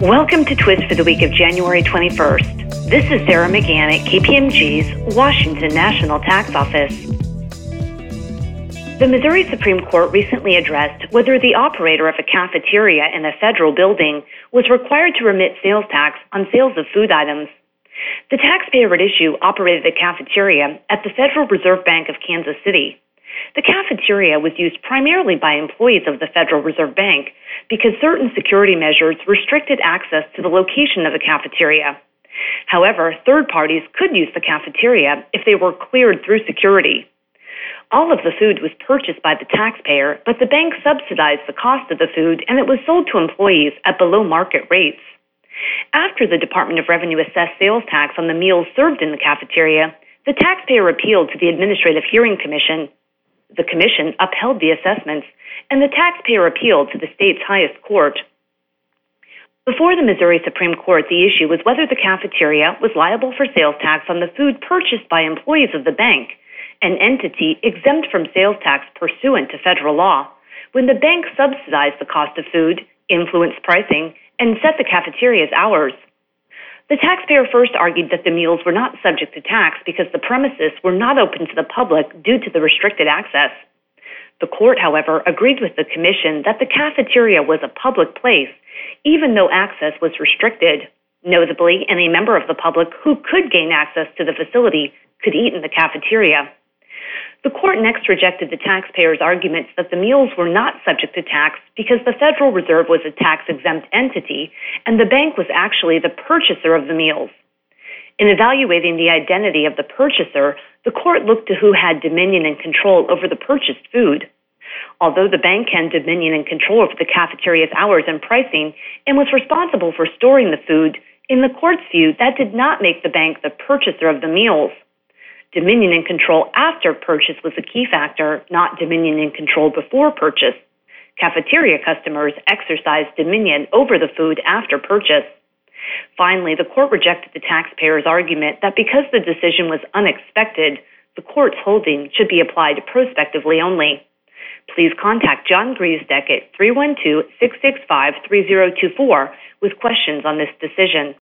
Welcome to Twist for the week of January 21st. This is Sarah McGahan at KPMG's Washington National Tax Office. The Missouri Supreme Court recently addressed whether the operator of a cafeteria in a federal building was required to remit sales tax on sales of food items. The taxpayer at issue operated a cafeteria at the Federal Reserve Bank of Kansas City. The cafeteria was used primarily by employees of the Federal Reserve Bank because certain security measures restricted access to the location of the cafeteria. However, third parties could use the cafeteria if they were cleared through security. All of the food was purchased by the taxpayer, but the bank subsidized the cost of the food and it was sold to employees at below market rates. After the Department of Revenue assessed sales tax on the meals served in the cafeteria, the taxpayer appealed to the Administrative Hearing Commission the commission upheld the assessments, and the taxpayer appealed to the state's highest court. Before the Missouri Supreme Court, the issue was whether the cafeteria was liable for sales tax on the food purchased by employees of the bank, an entity exempt from sales tax pursuant to federal law, when the bank subsidized the cost of food, influenced pricing, and set the cafeteria's hours. The taxpayer first argued that the meals were not subject to tax because the premises were not open to the public due to the restricted access. The court, however, agreed with the commission that the cafeteria was a public place, even though access was restricted. Notably, any member of the public who could gain access to the facility could eat in the cafeteria. The court next rejected the taxpayer's arguments that the meals were not subject to tax because the Federal Reserve was a tax exempt entity and the bank was actually the purchaser of the meals. In evaluating the identity of the purchaser, the court looked to who had dominion and control over the purchased food. Although the bank had dominion and control over the cafeteria's hours and pricing and was responsible for storing the food, in the court's view, that did not make the bank the purchaser of the meals. Dominion and control after purchase was a key factor, not dominion and control before purchase. Cafeteria customers exercised dominion over the food after purchase. Finally, the court rejected the taxpayer's argument that because the decision was unexpected, the court's holding should be applied prospectively only. Please contact John Griesedieck at 312 665 3024 with questions on this decision.